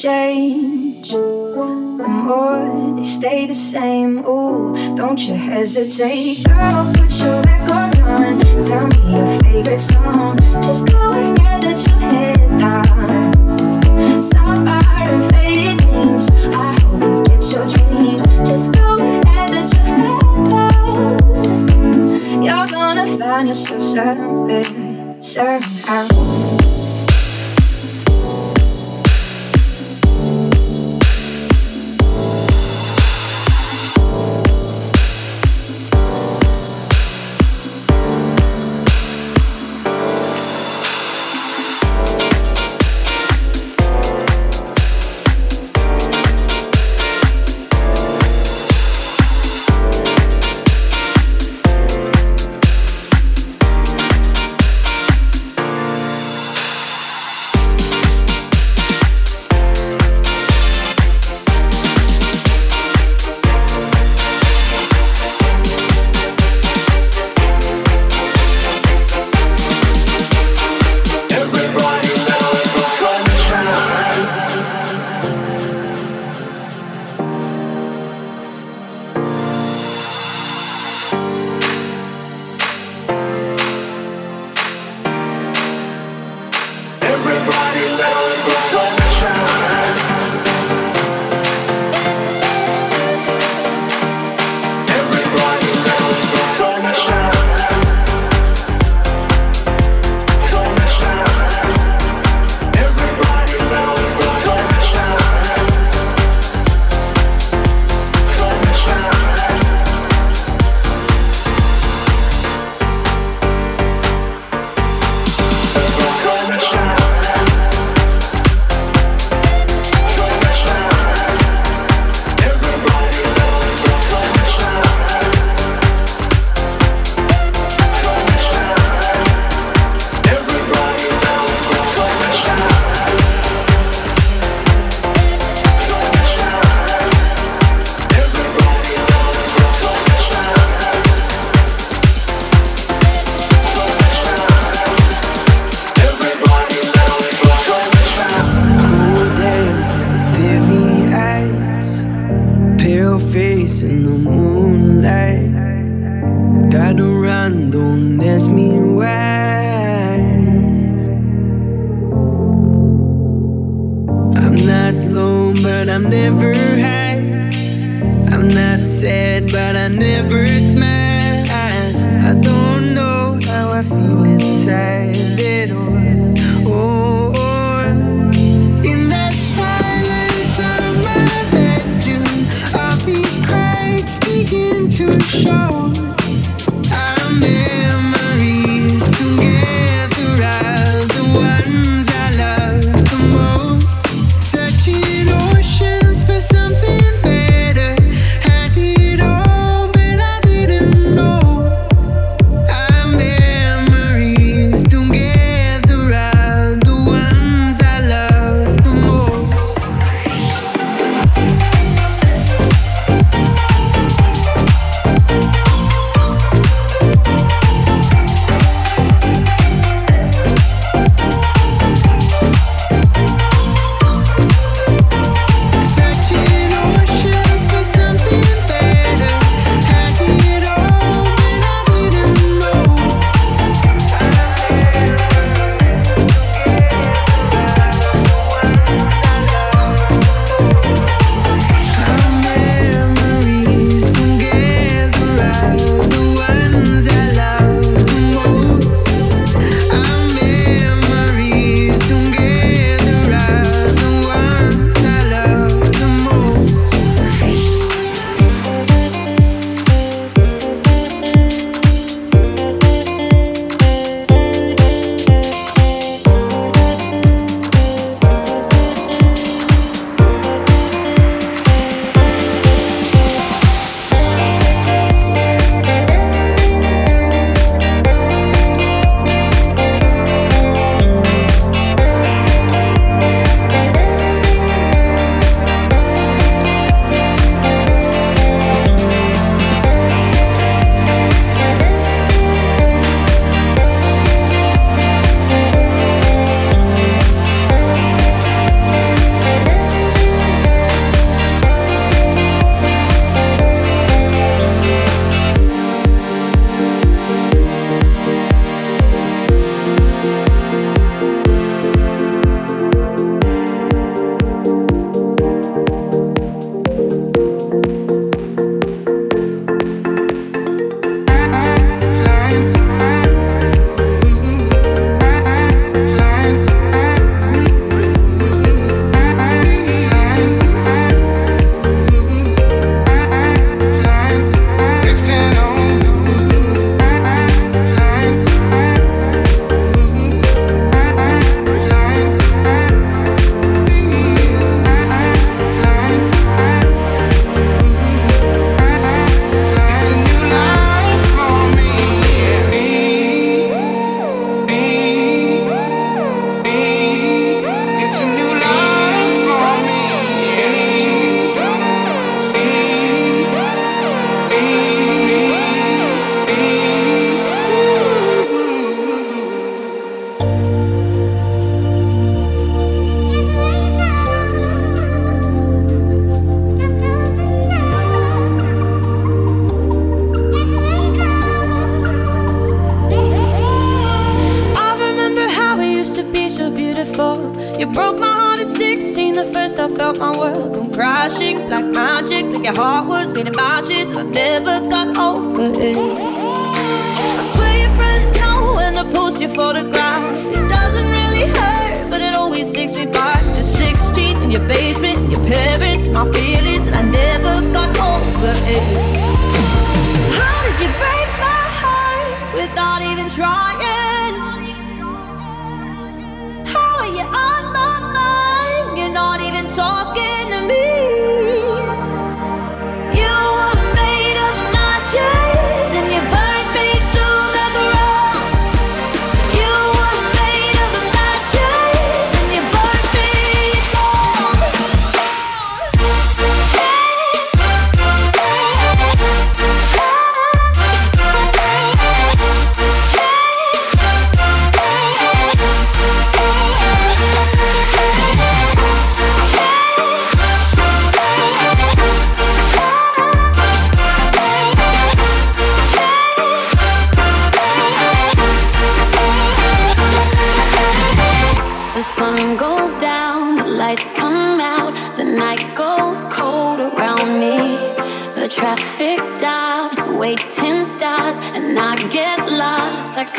change, the more they stay the same. Ooh, don't you hesitate, girl. Put your record on. Tell me your favorite song. Just go and get at your head high. Sapphire and faded jeans. I hope you get your dreams. Just go and get at your head high. You're gonna find yourself somewhere, somewhere.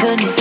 Ooh.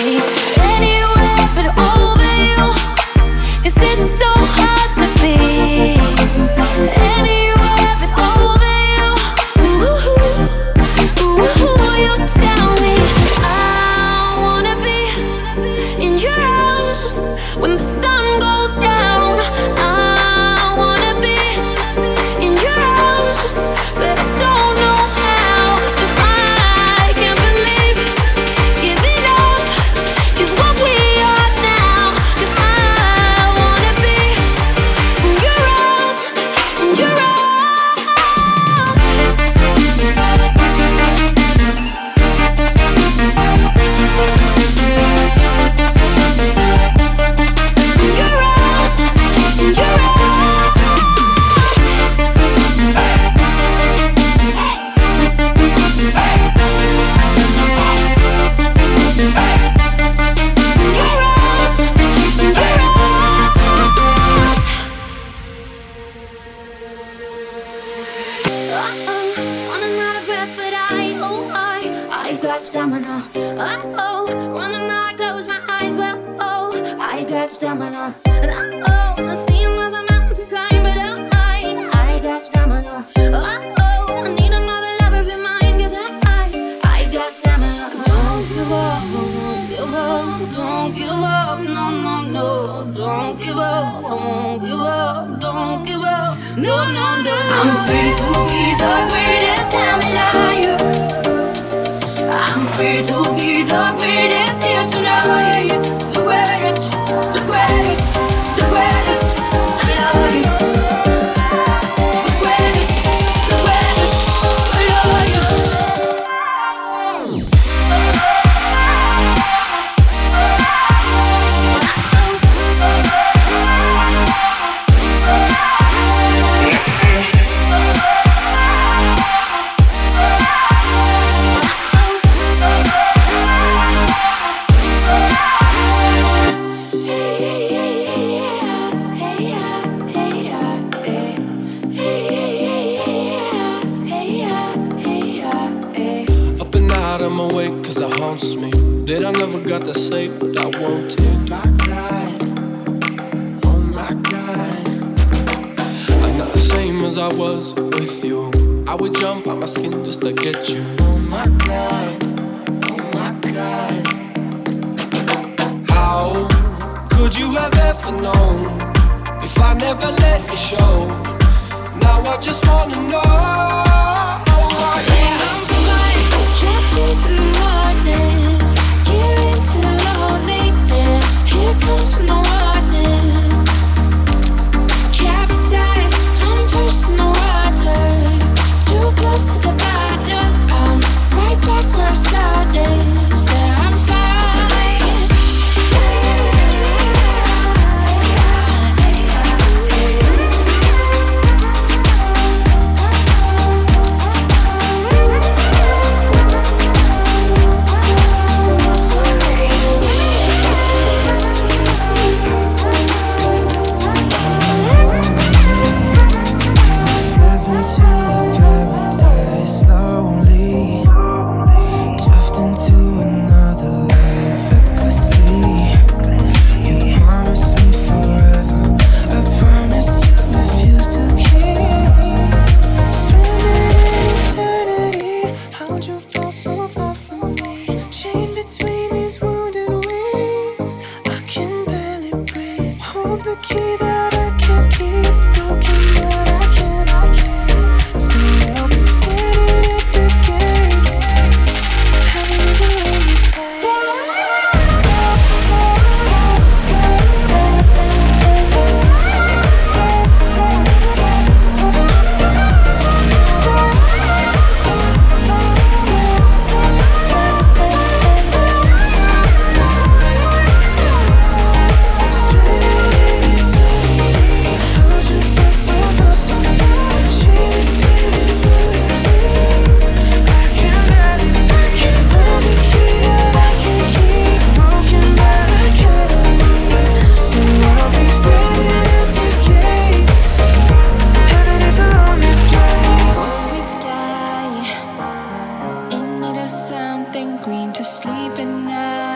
Something to sleep at night.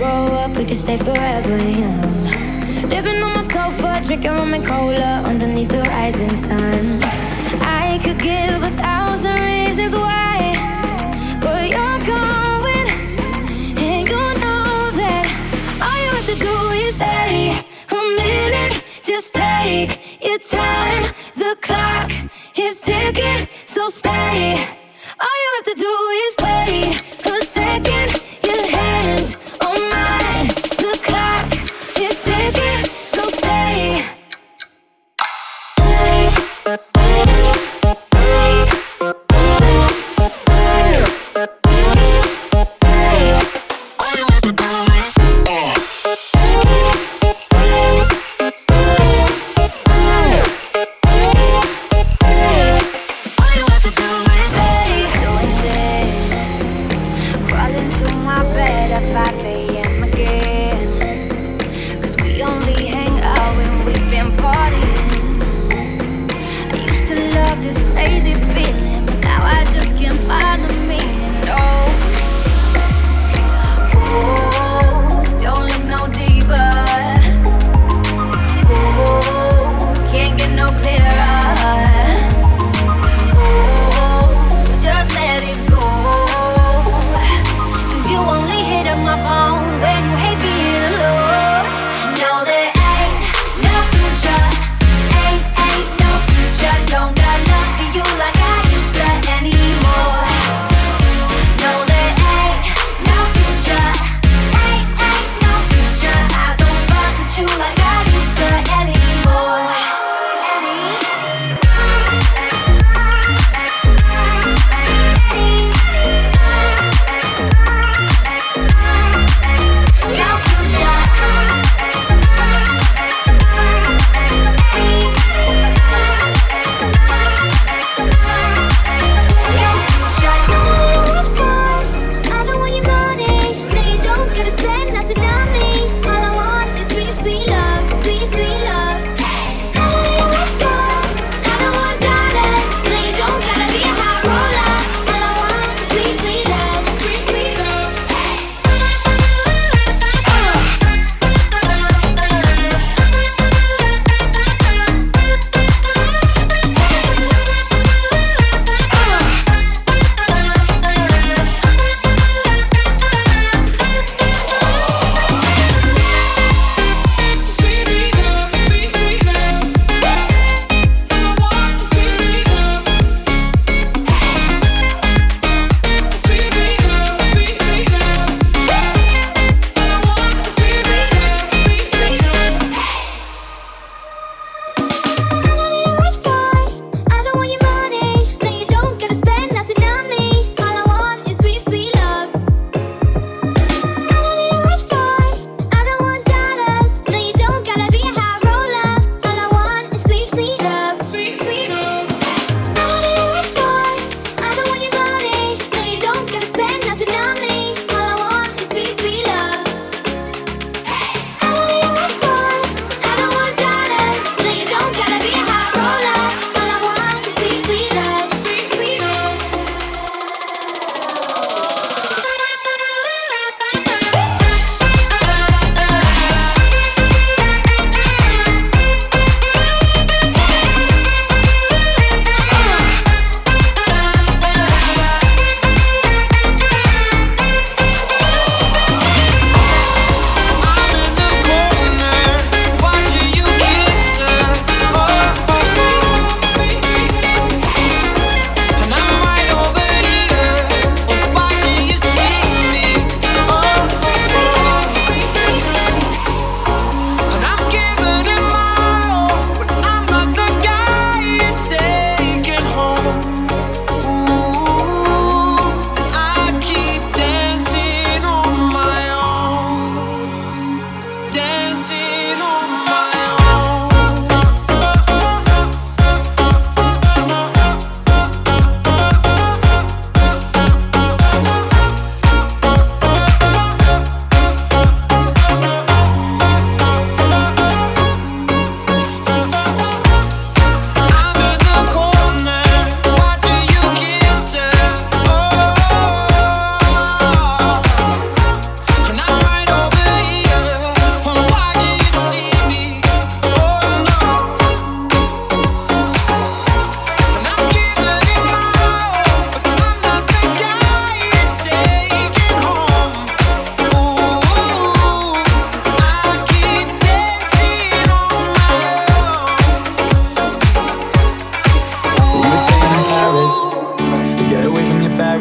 grow up, we could stay forever young. Living on my sofa, drinking rum and cola underneath the rising sun. I could give a thousand reasons why, but you're going, and you know that all you have to do is stay a minute. Just take your time. The clock is ticking, so stay. All you have to do is wait.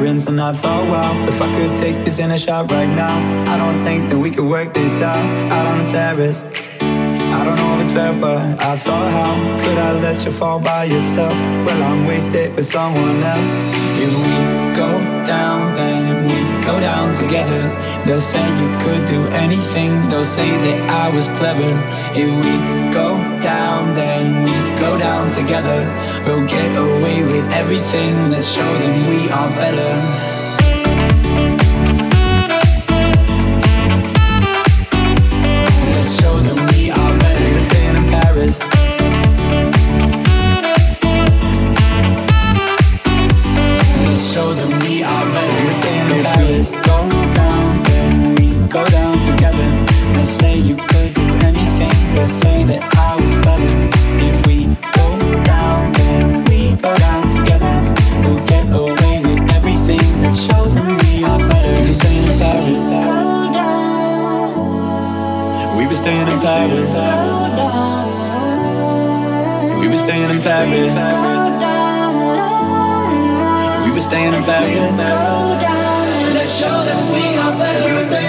And I thought, wow, if I could take this in a shot right now, I don't think that we could work this out out on the terrace. I don't know if it's fair, but I thought, how could I let you fall by yourself? Well, I'm wasted with someone else. If we go down, then go down together. They'll say you could do anything, they'll say that I was clever. If we go down, then we go down together. We'll get away with everything, let's show them we are better. staying in Paris. Let's show them we are better.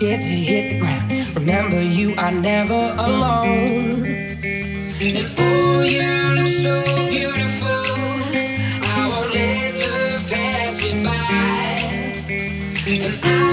scared to hit the ground. Remember, you are never alone. And oh, you look so beautiful. I won't let the past get by. And I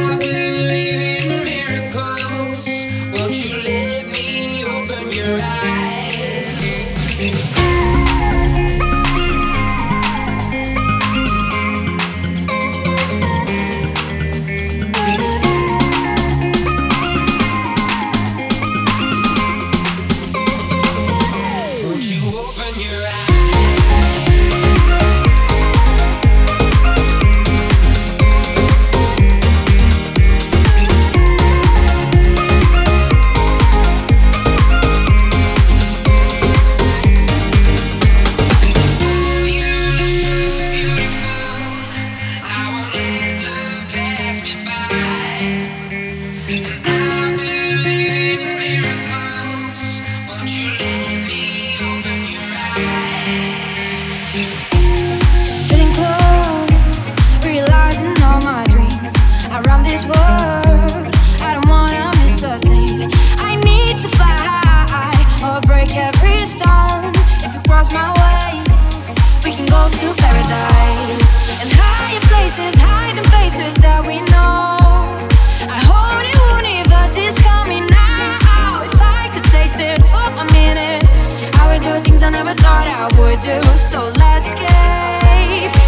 things I never thought I would do. So let's escape.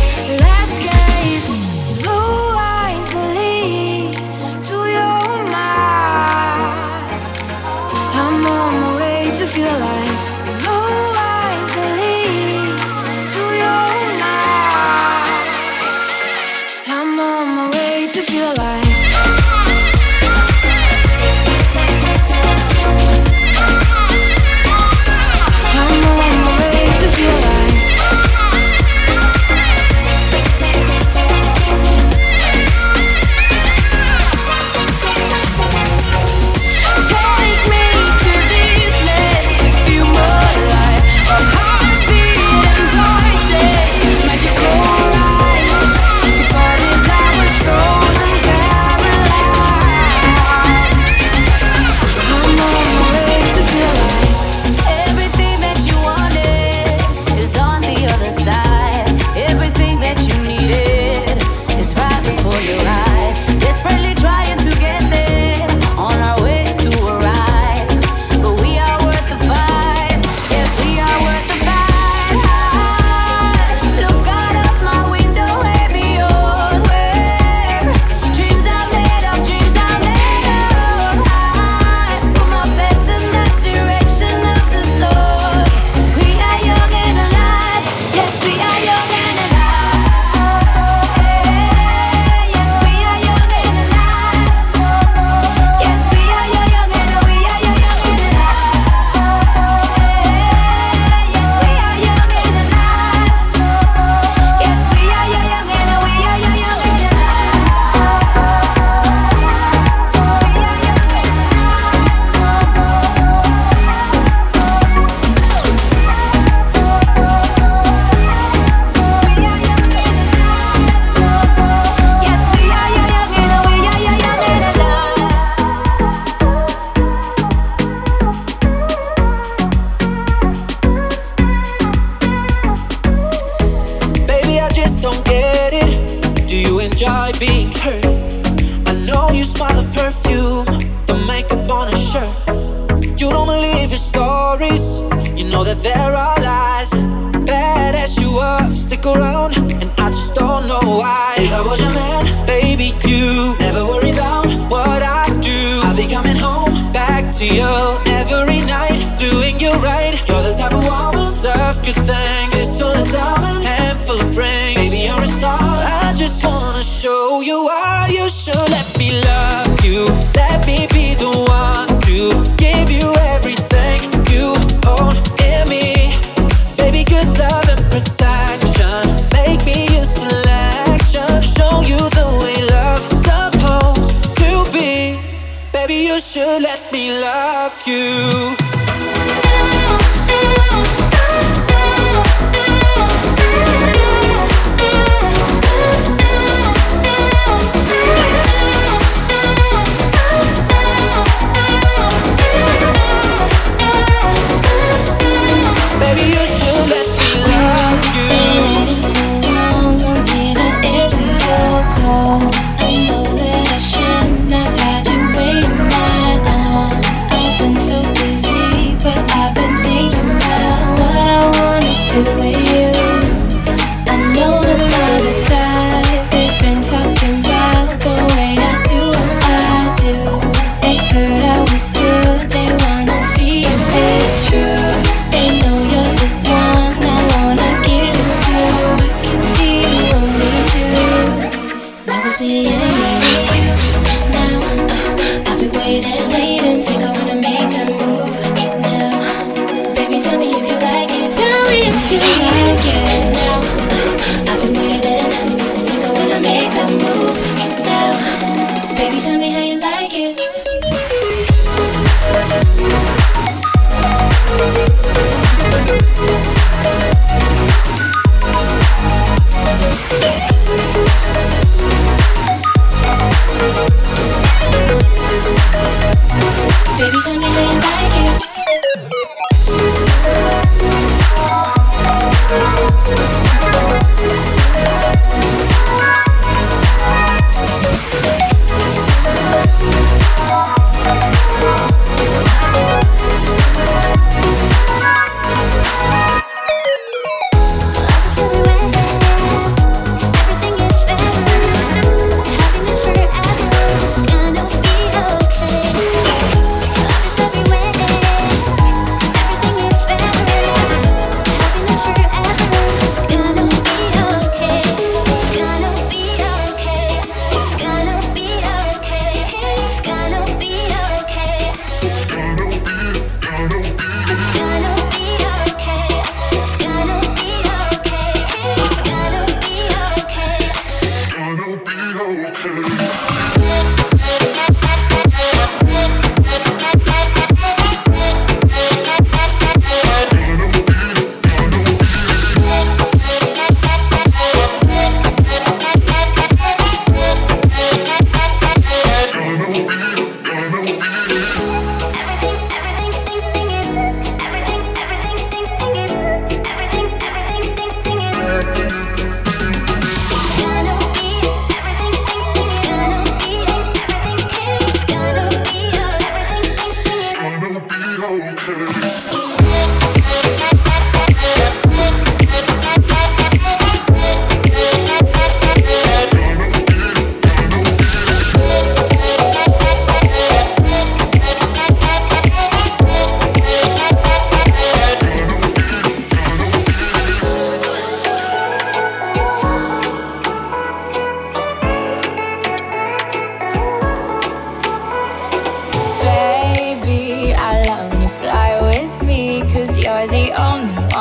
you thanks. Fist full of diamonds, handful of rings. Baby, you're a star. I just wanna show you why you should let me love you. Let me be the one to give you everything you own in me. Baby, good love and protection. Make me your selection. Show you the way love's supposed to be. Baby, you should let me love you.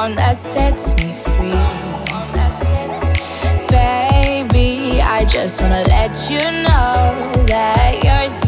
one that sets me free. Baby, I just wanna let you know that you're.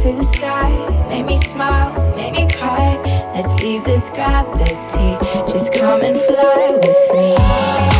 Through the sky. Make me smile, make me cry. Let's leave this gravity. Just come and fly with me.